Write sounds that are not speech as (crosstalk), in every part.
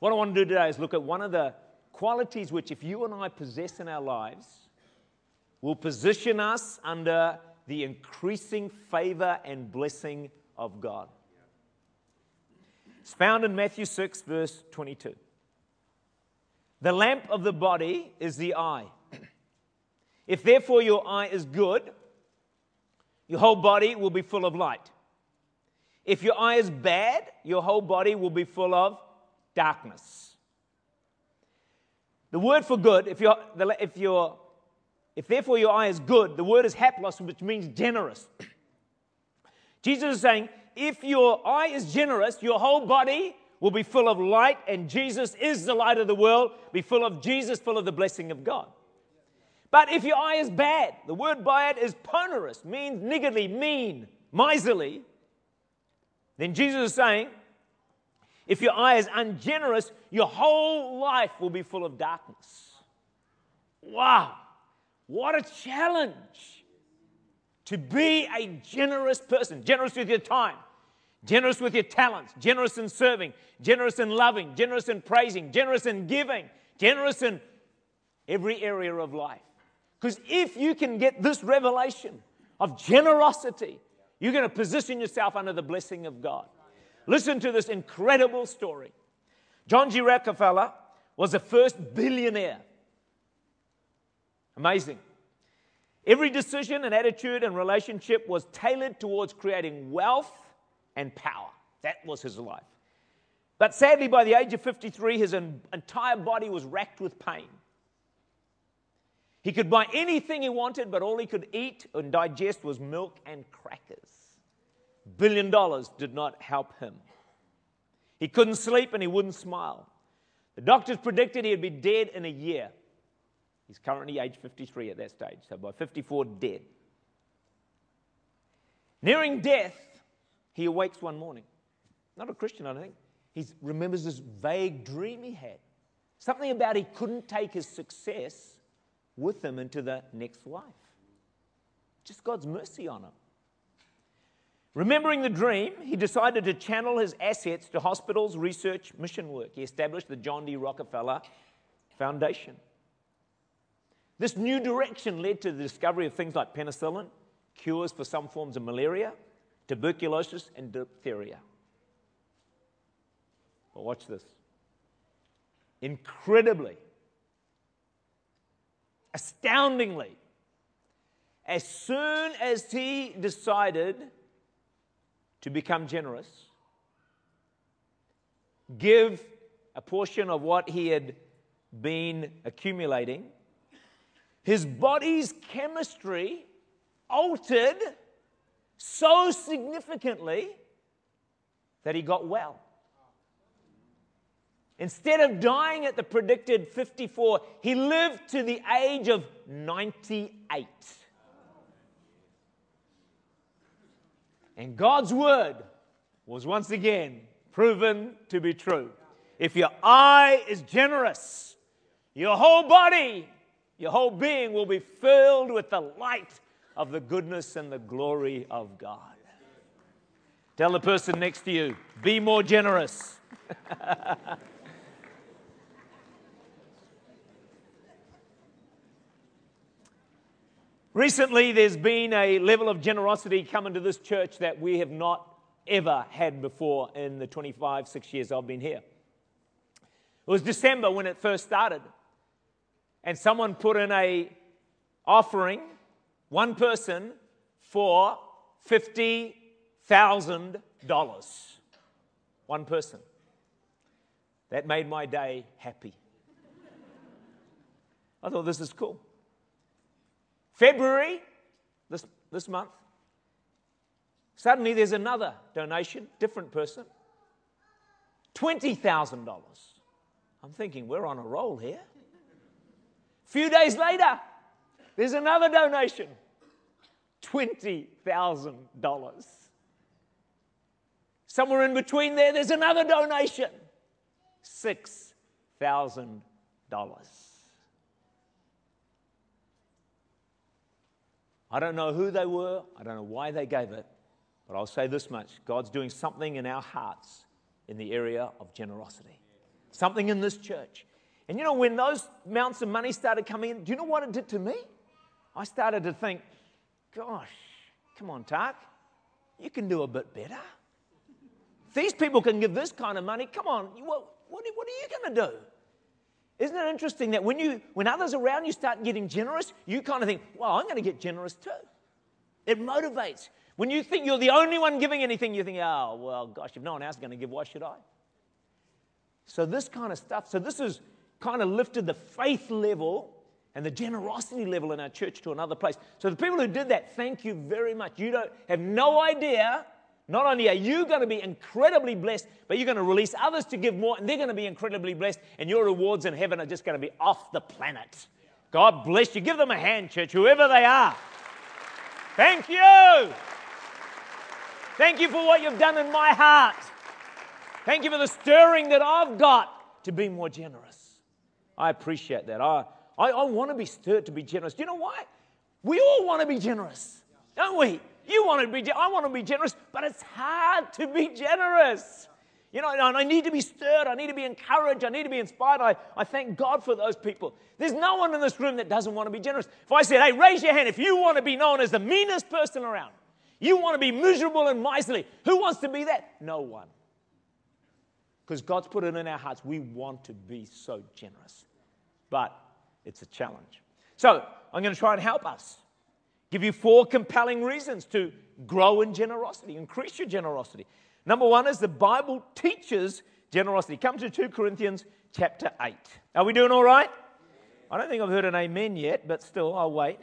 What I want to do today is look at one of the qualities which, if you and I possess in our lives, will position us under the increasing favor and blessing of God. It's found in Matthew 6, verse 22. The lamp of the body is the eye. If therefore your eye is good, your whole body will be full of light. If your eye is bad, your whole body will be full of darkness. The word for good, if, you're, if, you're, if therefore your eye is good, the word is haplos, which means generous. (clears throat) Jesus is saying, if your eye is generous, your whole body will be full of light, and Jesus is the light of the world, be full of Jesus, full of the blessing of God. But if your eye is bad, the word bad is poneros, means niggardly, mean, miserly, then Jesus is saying, if your eye is ungenerous, your whole life will be full of darkness. Wow, what a challenge. To be a generous person, generous with your time, generous with your talents, generous in serving, generous in loving, generous in praising, generous in giving, generous in every area of life. Because if you can get this revelation of generosity, you're going to position yourself under the blessing of God. Listen to this incredible story. John D. Rockefeller was the first billionaire. Amazing. Every decision and attitude and relationship was tailored towards creating wealth and power. That was his life. But sadly, by the age of 53, his entire body was racked with pain. He could buy anything he wanted, but all he could eat and digest was milk and crackers. Billion dollars did not help him. He couldn't sleep and he wouldn't smile. The doctors predicted he'd be dead in a year. He's currently age 53 at that stage, so by 54, dead. Nearing death, he awakes one morning. Not a Christian, I don't think. He remembers this vague dream he had. Something about he couldn't take his success with him into the next life. Just God's mercy on him. Remembering the dream, he decided to channel his assets to hospitals, research, mission work. He established the John D. Rockefeller Foundation. This new direction led to the discovery of things like penicillin, cures for some forms of malaria, tuberculosis, and diphtheria. But watch this. Incredibly, astoundingly, as soon as he decided to become generous, give a portion of what he had been accumulating, his body's chemistry altered so significantly that he got well. Instead of dying at the predicted 54, he lived to the age of 98. And God's word was once again proven to be true. If your eye is generous, your whole body, your whole being will be filled with the light of the goodness and the glory of God. Tell the person next to you, be more generous. (laughs) Recently, there's been a level of generosity coming to this church that we have not ever had before in the 25, six years I've been here. It was December when it first started, and someone put in a offering, one person, for $50,000. One person. That made my day happy. I thought this is cool. February, this, this month, suddenly there's another donation, different person, $20,000. I'm thinking, we're on a roll here. Few days later, there's another donation, $20,000. Somewhere in between there, there's another donation, $6,000. I don't know who they were, I don't know why they gave it, but I'll say this much God's doing something in our hearts in the area of generosity. something in this church. And you know, when those amounts of money started coming in, do you know what it did to me? I started to think, gosh, come on, Tak, you can do a bit better. these people can give this kind of money, come on, what, what are you going to do? Isn't it interesting that when, you, when others around you start getting generous, you kind of think, well, I'm going to get generous too. It motivates. When you think you're the only one giving anything, you think, oh, well, gosh, if no one else is going to give, why should I? So, this kind of stuff, so this has kind of lifted the faith level and the generosity level in our church to another place. So, the people who did that, thank you very much. You don't have no idea not only are you going to be incredibly blessed, but you're going to release others to give more, and they're going to be incredibly blessed, and your rewards in heaven are just going to be off the planet. God bless you. Give them a hand, church, whoever they are. Thank you. Thank you for what you've done in my heart. Thank you for the stirring that I've got to be more generous. I appreciate that. I, I, I want to be stirred to be generous. Do you know why? We all want to be generous, don't we? You want to be, I want to be generous, but it's hard to be generous. You know, and I need to be stirred. I need to be encouraged. I need to be inspired. I, I thank God for those people. There's no one in this room that doesn't want to be generous. If I said, hey, raise your hand if you want to be known as the meanest person around, you want to be miserable and miserly, who wants to be that? No one. Because God's put it in our hearts. We want to be so generous. But it's a challenge. So I'm going to try and help us give you four compelling reasons to grow in generosity, increase your generosity. Number one is the Bible teaches generosity. Come to 2 Corinthians chapter 8. Are we doing all right? I don't think I've heard an amen yet, but still, I'll wait.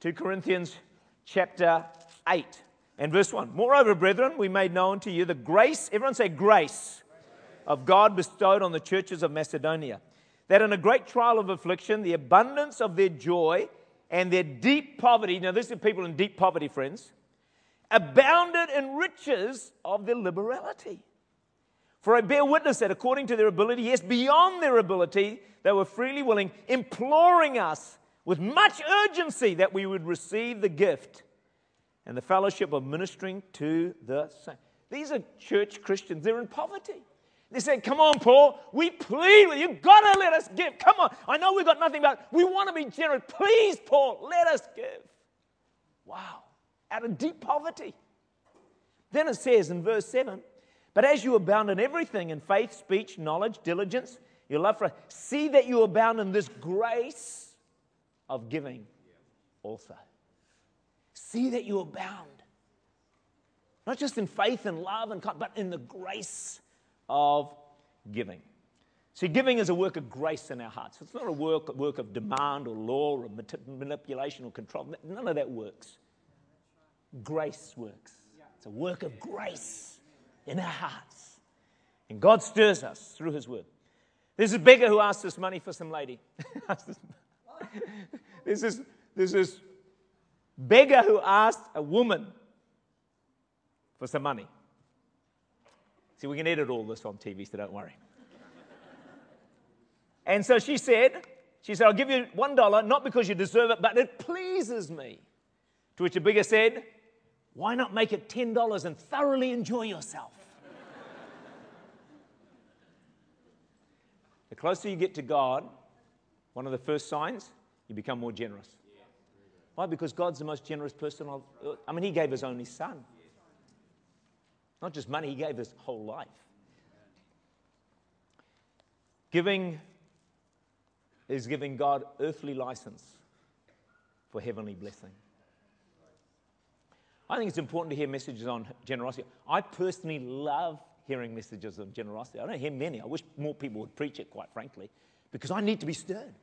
2 Corinthians chapter 8 and verse 1. Moreover, brethren, we made known to you the grace, everyone say grace, of God bestowed on the churches of Macedonia, that in a great trial of affliction, the abundance of their joy and their deep poverty, now this is people in deep poverty, friends, abounded in riches of their liberality. For I bear witness that according to their ability, yes, beyond their ability, they were freely willing, imploring us with much urgency that we would receive the gift and the fellowship of ministering to the saints. These are church Christians, they're in poverty. They said, Come on, Paul, we plead with you. You've got to let us give. Come on. I know we've got nothing, but we want to be generous. Please, Paul, let us give. Wow. Out of deep poverty. Then it says in verse 7 But as you abound in everything, in faith, speech, knowledge, diligence, your love for us, see that you abound in this grace of giving also. See that you abound. Not just in faith and love and but in the grace of giving. See, giving is a work of grace in our hearts. It's not a work, work of demand or law or manipulation or control. None of that works. Grace works. It's a work of grace in our hearts. And God stirs us through His word. There's a beggar who asked this money for some lady. (laughs) (laughs) there's, this, there's this beggar who asked a woman for some money. See, we can edit all this on TV, so don't worry. (laughs) and so she said, she said, I'll give you one dollar, not because you deserve it, but it pleases me. To which the beggar said, Why not make it $10 and thoroughly enjoy yourself? the closer you get to God, one of the first signs, you become more generous. Why? Because God's the most generous person I mean, He gave His only Son. Not just money, He gave His whole life. Giving is giving God earthly license for heavenly blessing. I think it's important to hear messages on generosity. I personally love hearing messages on generosity. I don't hear many. I wish more people would preach it, quite frankly, because I need to be stirred.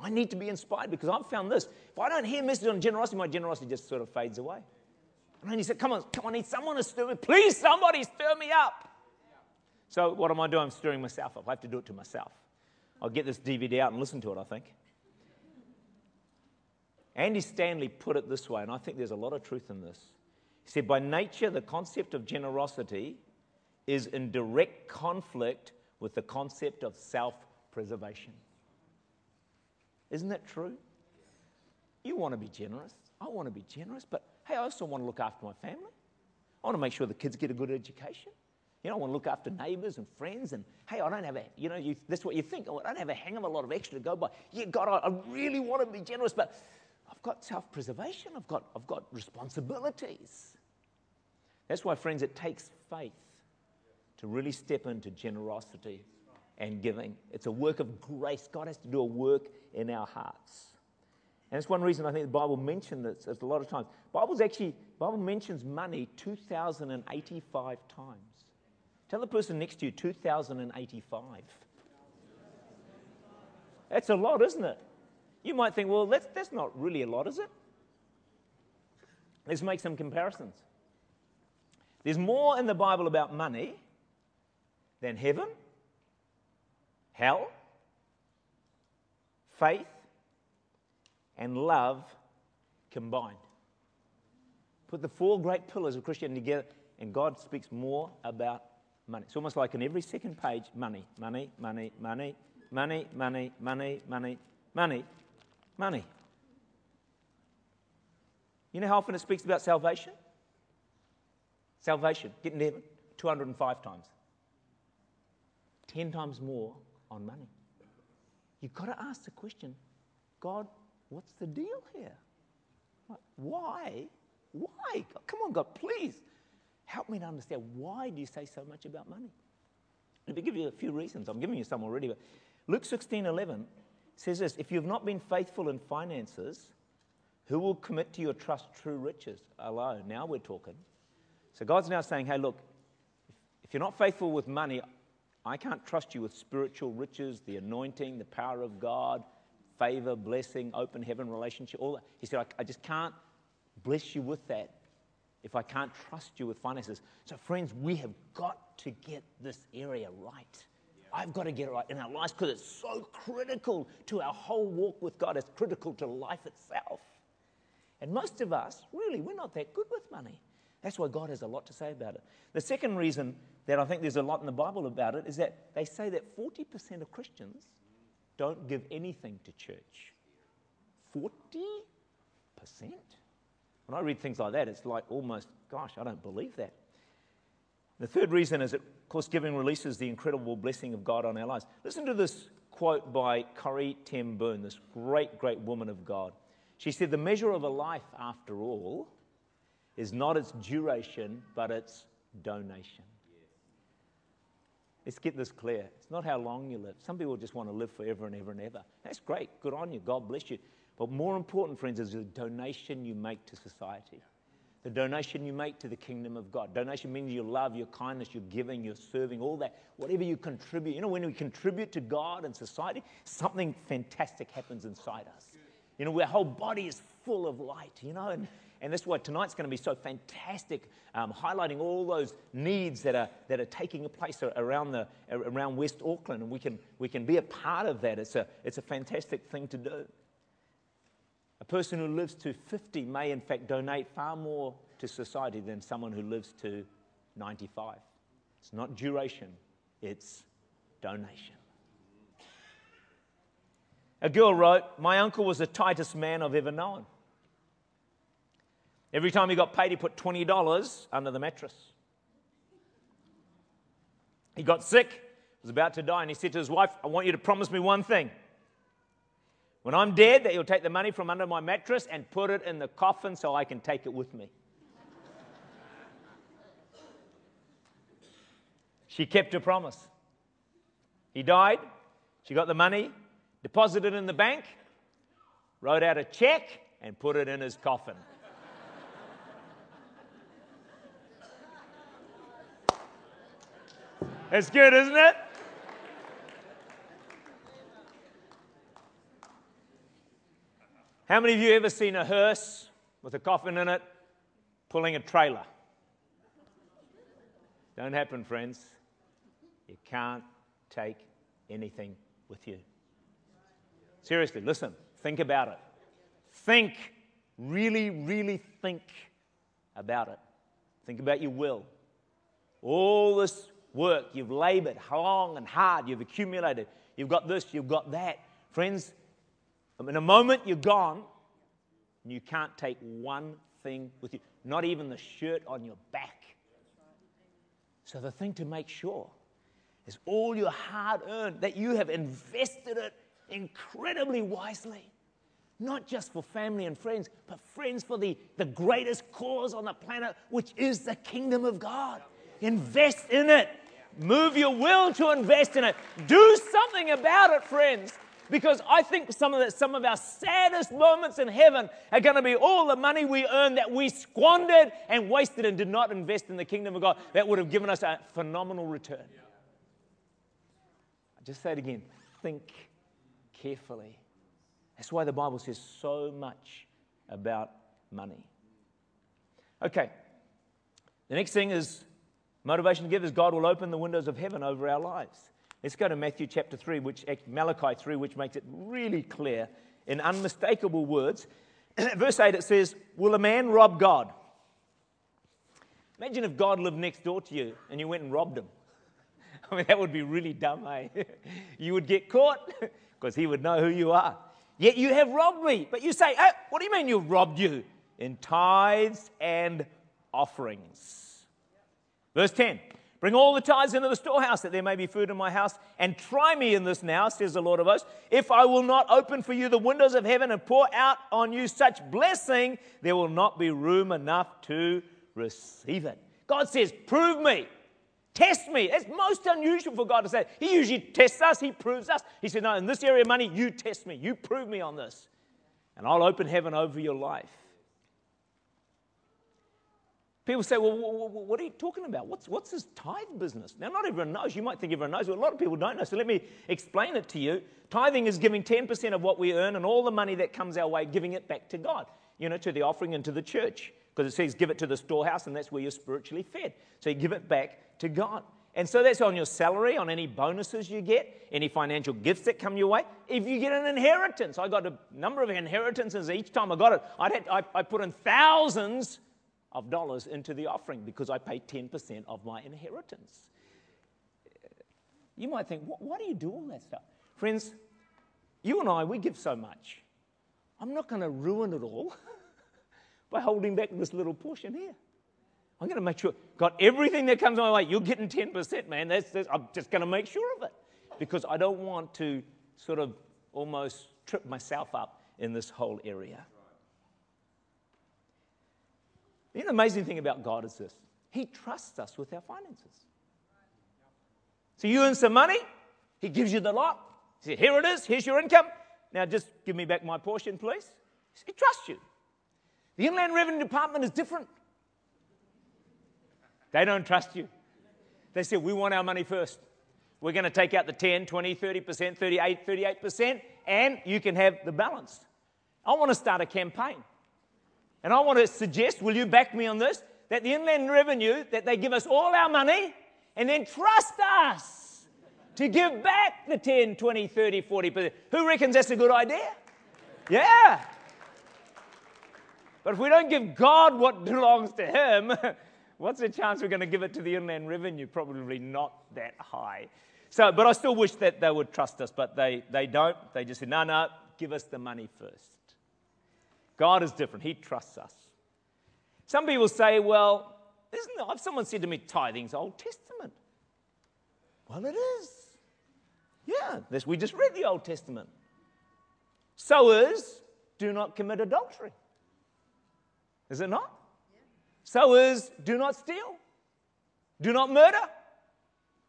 I need to be inspired because I've found this. If I don't hear messages on generosity, my generosity just sort of fades away. And he said, Come on, come on, I need someone to stir me. Please, somebody stir me up. So what am I doing? I'm stirring myself up. I have to do it to myself. I'll get this DVD out and listen to it, I think. Andy Stanley put it this way, and I think there's a lot of truth in this. He said, By nature, the concept of generosity is in direct conflict with the concept of self preservation. Isn't that true? You want to be generous. I want to be generous, but hey, I also want to look after my family. I want to make sure the kids get a good education. You know, I want to look after neighbors and friends. And hey, I don't have a, you know, you, that's what you think. Oh, I don't have a hang of a lot of extra to go by. Yeah, God, I, I really want to be generous, but I've got self preservation, I've got, I've got responsibilities. That's why, friends, it takes faith to really step into generosity and giving. It's a work of grace. God has to do a work in our hearts. And it's one reason I think the Bible mentions this a lot of times. Bible's actually, Bible mentions money 2,085 times. Tell the person next to you 2,085. That's a lot, isn't it? You might think, well, that's, that's not really a lot, is it? Let's make some comparisons. There's more in the Bible about money than heaven, hell, faith, and love combined. Put the four great pillars of Christianity together, and God speaks more about money. It's almost like in every second page money, money, money, money, money, money, money, money, money, money. You know how often it speaks about salvation? Salvation, getting to heaven, 205 times. 10 times more on money. You've got to ask the question God, what's the deal here? Why? Why? Come on, God, please help me to understand why do you say so much about money? Let me give you a few reasons. I'm giving you some already, but Luke 16 11 says this If you have not been faithful in finances, who will commit to your trust true riches? Hello, now we're talking. So God's now saying, hey, look, if you're not faithful with money, I can't trust you with spiritual riches, the anointing, the power of God, favor, blessing, open heaven relationship, all that. He said, I, I just can't bless you with that if I can't trust you with finances. So, friends, we have got to get this area right. I've got to get it right in our lives because it's so critical to our whole walk with God. It's critical to life itself. And most of us, really, we're not that good with money. That's why God has a lot to say about it. The second reason that I think there's a lot in the Bible about it is that they say that 40% of Christians don't give anything to church. 40%? When I read things like that, it's like almost, gosh, I don't believe that. The third reason is that, of course, giving releases the incredible blessing of God on our lives. Listen to this quote by Corrie ten Boom, this great, great woman of God. She said, The measure of a life, after all, is not its duration, but its donation. Let's get this clear. It's not how long you live. Some people just want to live forever and ever and ever. That's great. Good on you. God bless you. But more important, friends, is the donation you make to society. The donation you make to the kingdom of God. Donation means your love, your kindness, your giving, your serving, all that. Whatever you contribute. You know, when we contribute to God and society, something fantastic happens inside us. You know, our whole body is full of light, you know, and, and that's why tonight's going to be so fantastic, um, highlighting all those needs that are, that are taking place around, the, around West Auckland, and we can, we can be a part of that. It's a, it's a fantastic thing to do. A person who lives to 50 may, in fact, donate far more to society than someone who lives to 95. It's not duration, it's donation. A girl wrote, My uncle was the tightest man I've ever known. Every time he got paid, he put $20 under the mattress. He got sick, was about to die, and he said to his wife, I want you to promise me one thing. When I'm dead, that you'll take the money from under my mattress and put it in the coffin so I can take it with me. she kept her promise. He died. She got the money, deposited it in the bank, wrote out a check, and put it in his coffin. It's good, isn't it? How many of you ever seen a hearse with a coffin in it pulling a trailer? Don't happen, friends. You can't take anything with you. Seriously, listen, think about it. Think, really, really think about it. Think about your will. All this work, you've labored long and hard, you've accumulated, you've got this, you've got that. Friends, in a moment, you're gone, and you can't take one thing with you, not even the shirt on your back. So the thing to make sure is all your hard earned, that you have invested it incredibly wisely. Not just for family and friends, but friends for the, the greatest cause on the planet, which is the kingdom of God. Invest in it. Move your will to invest in it. Do something about it, friends. Because I think some of, the, some of our saddest moments in heaven are going to be all the money we earned that we squandered and wasted and did not invest in the kingdom of God. That would have given us a phenomenal return. I just say it again think carefully. That's why the Bible says so much about money. Okay, the next thing is motivation to give is God will open the windows of heaven over our lives. Let's go to Matthew chapter 3, which Malachi 3, which makes it really clear in unmistakable words. (clears throat) Verse 8 it says, Will a man rob God? Imagine if God lived next door to you and you went and robbed him. (laughs) I mean, that would be really dumb, eh? (laughs) you would get caught (laughs) because he would know who you are. Yet you have robbed me. But you say, oh, What do you mean you've robbed you? In tithes and offerings. Verse 10 Bring all the tithes into the storehouse, that there may be food in my house, and try me in this now, says the Lord of hosts. If I will not open for you the windows of heaven and pour out on you such blessing, there will not be room enough to receive it. God says, Prove me. Test me. It's most unusual for God to say. He usually tests us, He proves us. He said, No, in this area of money, you test me. You prove me on this. And I'll open heaven over your life. People say, well, what are you talking about? What's, what's this tithe business? Now, not everyone knows. You might think everyone knows, but a lot of people don't know. So let me explain it to you. Tithing is giving 10% of what we earn and all the money that comes our way, giving it back to God, you know, to the offering and to the church. Because it says give it to the storehouse, and that's where you're spiritually fed. So you give it back to God. And so that's on your salary, on any bonuses you get, any financial gifts that come your way. If you get an inheritance, I got a number of inheritances each time I got it. I'd had, I, I put in thousands of dollars into the offering because I pay 10% of my inheritance. You might think, why do you do all that stuff? Friends, you and I, we give so much. I'm not going to ruin it all (laughs) by holding back this little portion here. I'm going to make sure, got everything that comes my way, you're getting 10%, man. That's, that's, I'm just going to make sure of it because I don't want to sort of almost trip myself up in this whole area. The amazing thing about God is this He trusts us with our finances. So you earn some money, He gives you the lot. He said, Here it is, here's your income. Now just give me back my portion, please. He trusts you. The Inland Revenue Department is different. They don't trust you. They say, We want our money first. We're going to take out the 10, 20, 30%, 38, 38%, and you can have the balance. I want to start a campaign. And I want to suggest, will you back me on this? That the Inland Revenue, that they give us all our money and then trust us to give back the 10, 20, 30, 40%. Who reckons that's a good idea? Yeah. But if we don't give God what belongs to Him, (laughs) what's the chance we're going to give it to the Inland Revenue? Probably not that high. So, but I still wish that they would trust us, but they, they don't. They just say, no, no, give us the money first. God is different. He trusts us. Some people say, well, isn't it, someone said to me, tithing's Old Testament. Well, it is. Yeah, this, we just read the Old Testament. So is do not commit adultery. Is it not? So is do not steal, do not murder,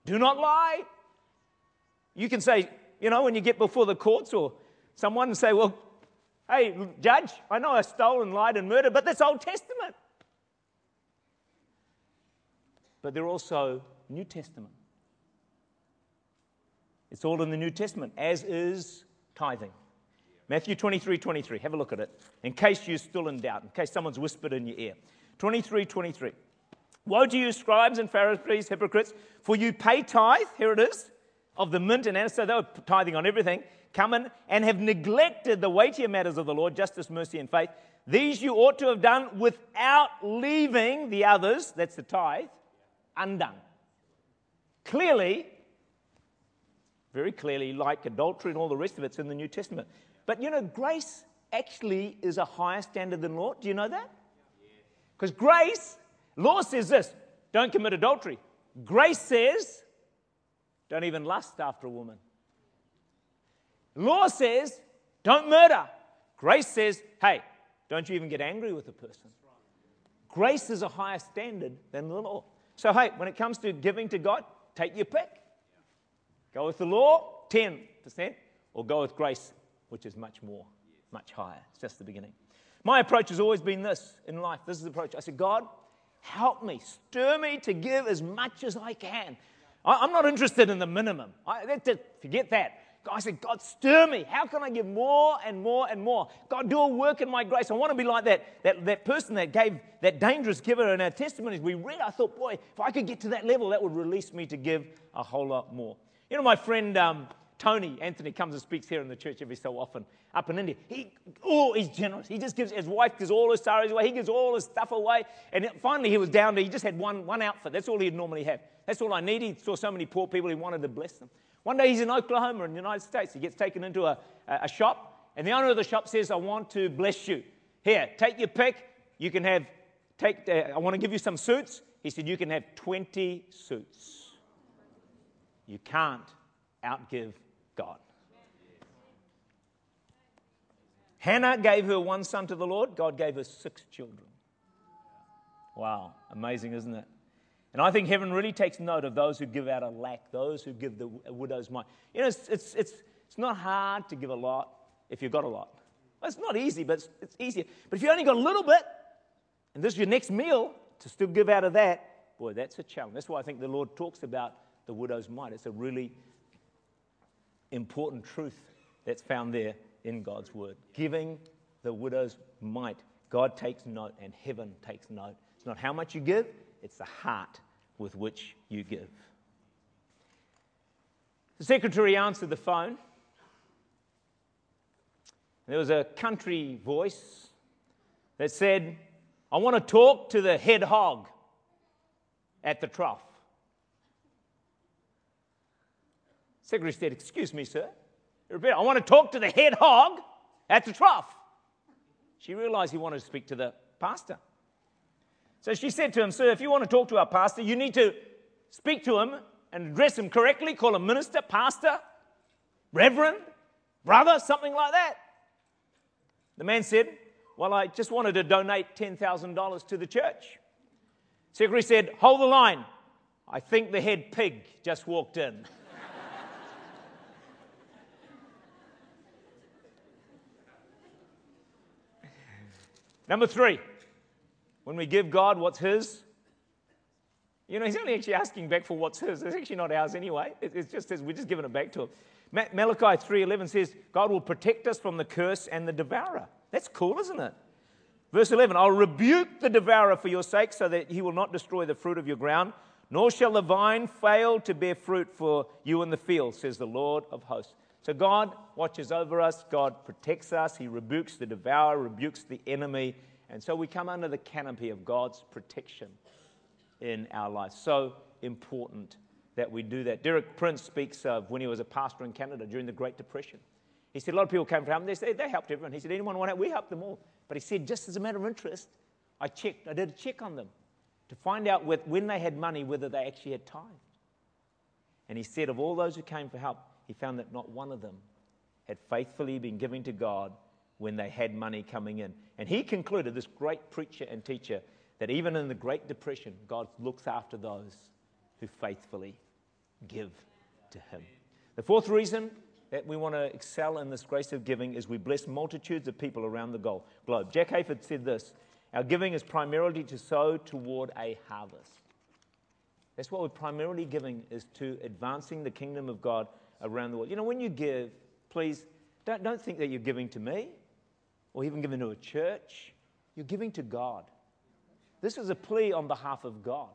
do not lie. You can say, you know, when you get before the courts or someone and say, well, Hey, judge, I know I stole and lied and murdered, but that's Old Testament. But they're also New Testament. It's all in the New Testament, as is tithing. Matthew 23 23. Have a look at it in case you're still in doubt, in case someone's whispered in your ear. 23 23. Woe to you, scribes and Pharisees, hypocrites, for you pay tithe, here it is, of the mint and anise. So they were tithing on everything come in and have neglected the weightier matters of the Lord, justice, mercy, and faith. These you ought to have done without leaving the others, that's the tithe, undone. Clearly, very clearly, like adultery and all the rest of it's in the New Testament. But you know, grace actually is a higher standard than law. Do you know that? Because grace, law says this don't commit adultery. Grace says, don't even lust after a woman. Law says, don't murder. Grace says, hey, don't you even get angry with a person. Grace is a higher standard than the law. So, hey, when it comes to giving to God, take your pick. Go with the law, 10%, or go with grace, which is much more, much higher. It's just the beginning. My approach has always been this in life. This is the approach. I said, God, help me, stir me to give as much as I can. I'm not interested in the minimum. I, forget that. I said, God, stir me. How can I give more and more and more? God, do a work in my grace. I want to be like that, that, that person that gave that dangerous giver in our testimonies. We read, I thought, boy, if I could get to that level, that would release me to give a whole lot more. You know, my friend um, Tony Anthony comes and speaks here in the church every so often up in India. He, oh, he's generous. He just gives, his wife gives all his saris away. He gives all his stuff away. And finally, he was down to, he just had one, one outfit. That's all he'd normally have. That's all I need. He saw so many poor people, he wanted to bless them. One day he's in Oklahoma in the United States. He gets taken into a, a shop, and the owner of the shop says, I want to bless you. Here, take your pick. You can have, take, uh, I want to give you some suits. He said, You can have 20 suits. You can't outgive God. Hannah gave her one son to the Lord, God gave her six children. Wow, amazing, isn't it? And I think heaven really takes note of those who give out a lack, those who give the widow's mite. You know, it's, it's, it's, it's not hard to give a lot if you've got a lot. it's not easy, but it's, it's easier. But if you only got a little bit, and this is your next meal, to still give out of that, boy, that's a challenge. That's why I think the Lord talks about the widow's mite. It's a really important truth that's found there in God's word. Giving the widow's mite. God takes note and heaven takes note. It's not how much you give, it's the heart with which you give. The secretary answered the phone. There was a country voice that said, I want to talk to the head hog at the trough. Secretary said, Excuse me, sir. I want to talk to the head hog at the trough. She realized he wanted to speak to the pastor. So she said to him, Sir, if you want to talk to our pastor, you need to speak to him and address him correctly, call him minister, pastor, reverend, brother, something like that. The man said, Well, I just wanted to donate $10,000 to the church. Secretary said, Hold the line. I think the head pig just walked in. (laughs) Number three. When we give God what's His, you know, He's only actually asking back for what's His. It's actually not ours anyway. It's just His. we're just giving it back to Him. Malachi 3:11 says, God will protect us from the curse and the devourer. That's cool, isn't it? Verse 11, I'll rebuke the devourer for your sake so that he will not destroy the fruit of your ground, nor shall the vine fail to bear fruit for you in the field, says the Lord of hosts. So God watches over us, God protects us, He rebukes the devourer, rebukes the enemy, and so we come under the canopy of God's protection in our lives. So important that we do that. Derek Prince speaks of when he was a pastor in Canada during the Great Depression. He said a lot of people came from him. They said they helped everyone. He said anyone want help? We helped them all. But he said just as a matter of interest, I checked. I did a check on them to find out when they had money whether they actually had tithed. And he said of all those who came for help, he found that not one of them had faithfully been giving to God when they had money coming in. And he concluded, this great preacher and teacher, that even in the Great Depression, God looks after those who faithfully give to him. The fourth reason that we want to excel in this grace of giving is we bless multitudes of people around the globe. Jack Hayford said this Our giving is primarily to sow toward a harvest. That's what we're primarily giving is to advancing the kingdom of God around the world. You know, when you give, please don't, don't think that you're giving to me or even giving to a church. You're giving to God. This is a plea on behalf of God.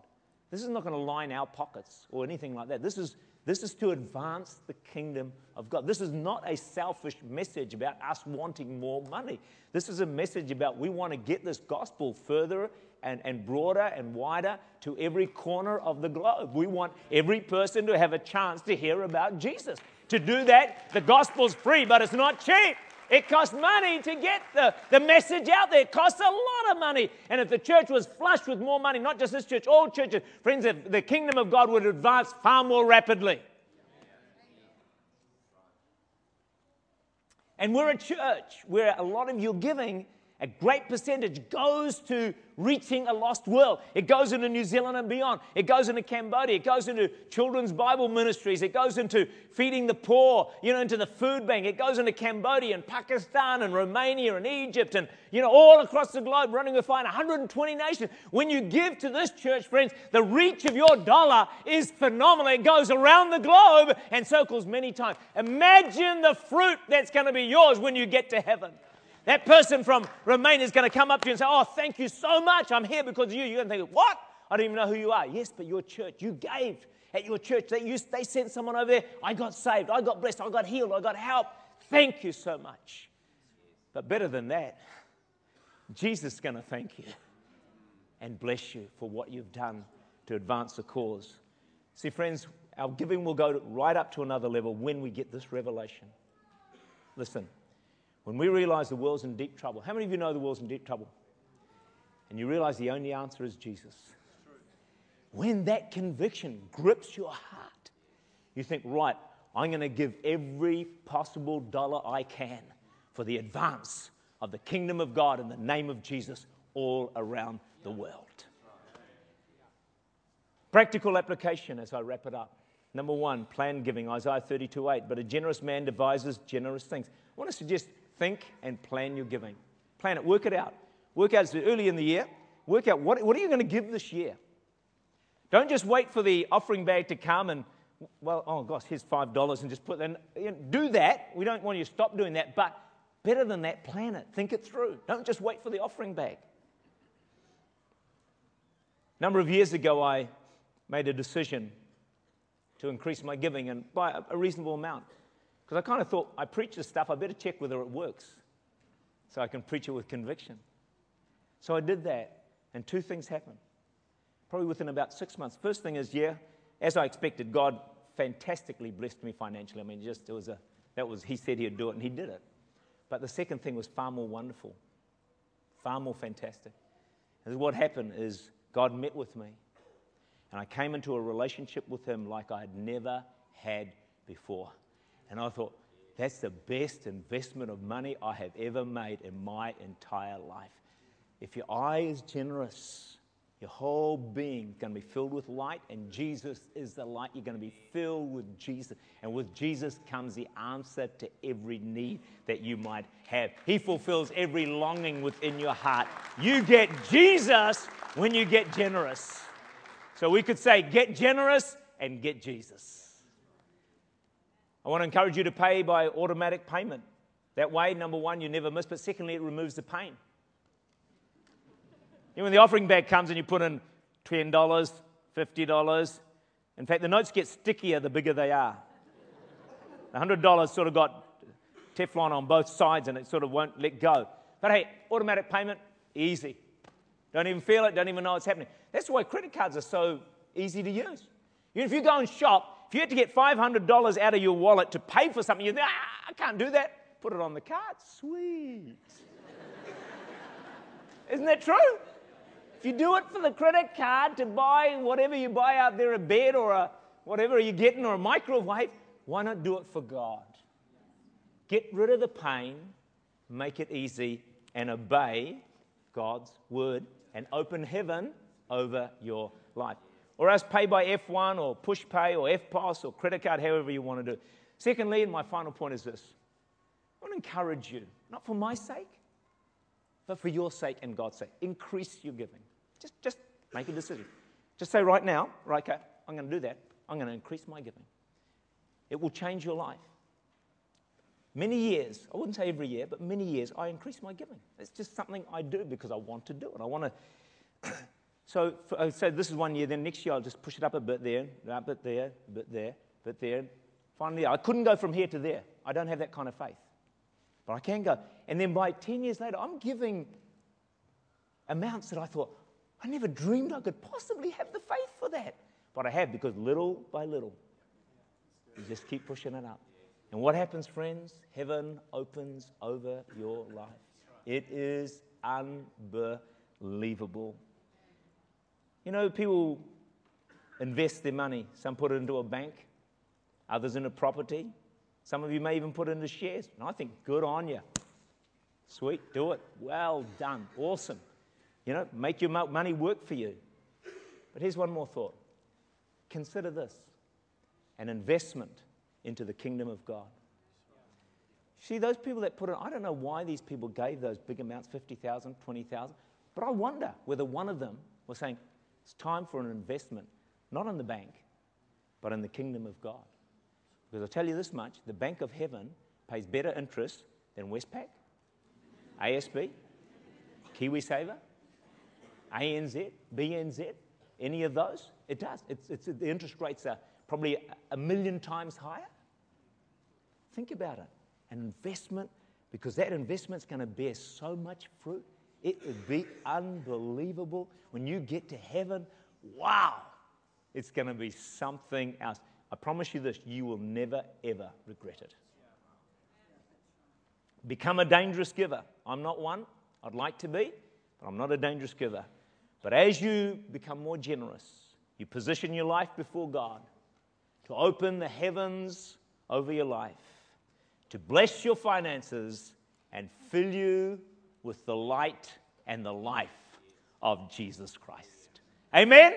This is not going to line our pockets or anything like that. This is, this is to advance the kingdom of God. This is not a selfish message about us wanting more money. This is a message about we want to get this gospel further and, and broader and wider to every corner of the globe. We want every person to have a chance to hear about Jesus. To do that, the gospel's free, but it's not cheap. It costs money to get the, the message out there. It costs a lot of money. And if the church was flush with more money, not just this church, all churches, friends, the kingdom of God would advance far more rapidly. And we're a church where a lot of your giving a great percentage goes to reaching a lost world. It goes into New Zealand and beyond. It goes into Cambodia. It goes into children's Bible ministries. It goes into feeding the poor, you know, into the food bank. It goes into Cambodia and Pakistan and Romania and Egypt and, you know, all across the globe, running a fight, 120 nations. When you give to this church, friends, the reach of your dollar is phenomenal. It goes around the globe and circles many times. Imagine the fruit that's going to be yours when you get to heaven. That person from Romania is going to come up to you and say, Oh, thank you so much. I'm here because of you. You're going to think, What? I don't even know who you are. Yes, but your church, you gave at your church. They, used, they sent someone over there. I got saved. I got blessed. I got healed. I got help. Thank you so much. But better than that, Jesus is going to thank you and bless you for what you've done to advance the cause. See, friends, our giving will go right up to another level when we get this revelation. Listen, when we realize the world's in deep trouble, how many of you know the world's in deep trouble? And you realize the only answer is Jesus. When that conviction grips your heart, you think, right, I'm going to give every possible dollar I can for the advance of the kingdom of God in the name of Jesus all around the world. Practical application as I wrap it up. Number one, plan giving, Isaiah 32 8. But a generous man devises generous things. I want to suggest Think and plan your giving. Plan it, work it out. Work out early in the year. Work out what, what are you going to give this year? Don't just wait for the offering bag to come and, well, oh gosh, here's $5 and just put that you know, Do that. We don't want you to stop doing that. But better than that, plan it. Think it through. Don't just wait for the offering bag. A number of years ago, I made a decision to increase my giving and by a reasonable amount. Because I kind of thought, I preach this stuff, I better check whether it works so I can preach it with conviction. So I did that, and two things happened. Probably within about six months. First thing is, yeah, as I expected, God fantastically blessed me financially. I mean, just it was a that was He said He'd do it, and He did it. But the second thing was far more wonderful, far more fantastic. And what happened is God met with me, and I came into a relationship with Him like I had never had before. And I thought, that's the best investment of money I have ever made in my entire life. If your eye is generous, your whole being is going to be filled with light, and Jesus is the light. You're going to be filled with Jesus. And with Jesus comes the answer to every need that you might have. He fulfills every longing within your heart. You get Jesus when you get generous. So we could say, get generous and get Jesus. I want to encourage you to pay by automatic payment. That way, number one, you never miss, but secondly, it removes the pain. You know, when the offering bag comes and you put in $10, $50, in fact, the notes get stickier the bigger they are. The $100 sort of got Teflon on both sides and it sort of won't let go. But hey, automatic payment, easy. Don't even feel it, don't even know it's happening. That's why credit cards are so easy to use. You know, if you go and shop, if you had to get $500 out of your wallet to pay for something, you'd think, ah, I can't do that. Put it on the card. Sweet. Isn't that true? If you do it for the credit card to buy whatever you buy out there, a bed or a whatever you're getting or a microwave, why not do it for God? Get rid of the pain, make it easy, and obey God's word and open heaven over your life or else pay by F1 or Pushpay or EFTPOS or credit card, however you want to do. Secondly, and my final point is this I want to encourage you, not for my sake, but for your sake and God's sake. Increase your giving. Just, just make a decision. Just say right now, right, okay, I'm going to do that. I'm going to increase my giving. It will change your life. Many years, I wouldn't say every year, but many years, I increase my giving. It's just something I do because I want to do it. I want (clears throat) to So, for, uh, so this is one year. Then next year I'll just push it up a bit there, a bit there, a bit there, a bit there. Finally, I couldn't go from here to there. I don't have that kind of faith, but I can go. And then by 10 years later, I'm giving amounts that I thought I never dreamed I could possibly have the faith for that. But I have because little by little, you just keep pushing it up. And what happens, friends? Heaven opens over your life. It is unbelievable. You know, people invest their money. Some put it into a bank, others in a property. Some of you may even put it into shares. And I think, good on you. Sweet, do it. Well done. Awesome. You know, make your money work for you. But here's one more thought consider this an investment into the kingdom of God. See, those people that put it, I don't know why these people gave those big amounts 50,000, 20,000, but I wonder whether one of them was saying, it's time for an investment, not in the bank, but in the kingdom of God. Because I'll tell you this much the Bank of Heaven pays better interest than Westpac, ASB, KiwiSaver, ANZ, BNZ, any of those. It does. It's, it's, the interest rates are probably a million times higher. Think about it. An investment, because that investment's going to bear so much fruit. It would be unbelievable. When you get to heaven, wow, it's going to be something else. I promise you this you will never, ever regret it. Become a dangerous giver. I'm not one. I'd like to be, but I'm not a dangerous giver. But as you become more generous, you position your life before God to open the heavens over your life, to bless your finances, and fill you with the light and the life of Jesus Christ. Amen.